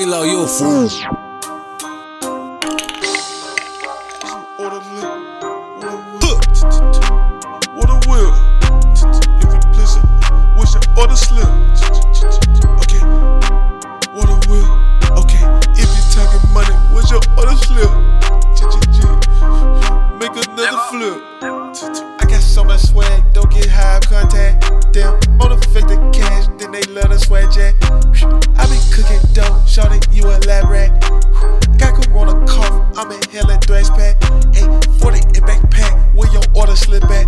CeeLo, you a fool. What a will. If you order slip? Okay. What a will. Okay. If you talking money, your order slip? Make another flip. I got so much swag, don't get high contact. Damn, motivate the cash, then they love the swag jack. Cooking dope, shorty, you a lab rat. Got corona cough, I'm inhaling thrash pack. Hey, 40 in backpack, where your order slip at?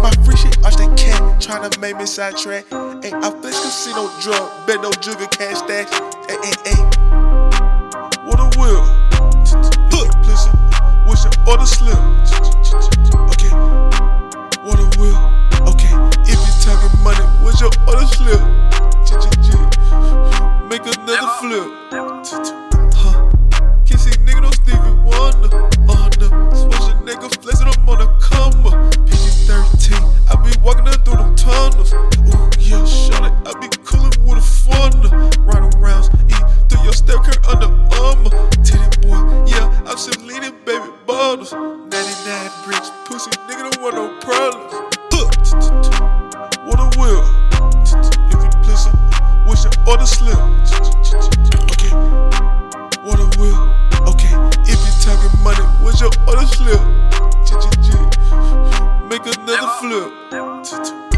My free shit arch that cat, tryna make me sidetrack. Hey, I flex casino drug, bet no jugger cash stack. Hey, hey, hey. Make another flip. Can't see nigga no Stevie Wonder. Oh no, switch a nigga flexing up on the come up. PG 13, I be walking down through them tunnels. Ooh, yeah, shut it. I be coolin' with a funnel. Run around, eat through your Steph Curry Under Armour. Titty boy, yeah, I'm still leaning baby bottles. 99 bricks, pussy nigga don't want no problems. What a will. If you please uh, it, what's your order slip? Another flip.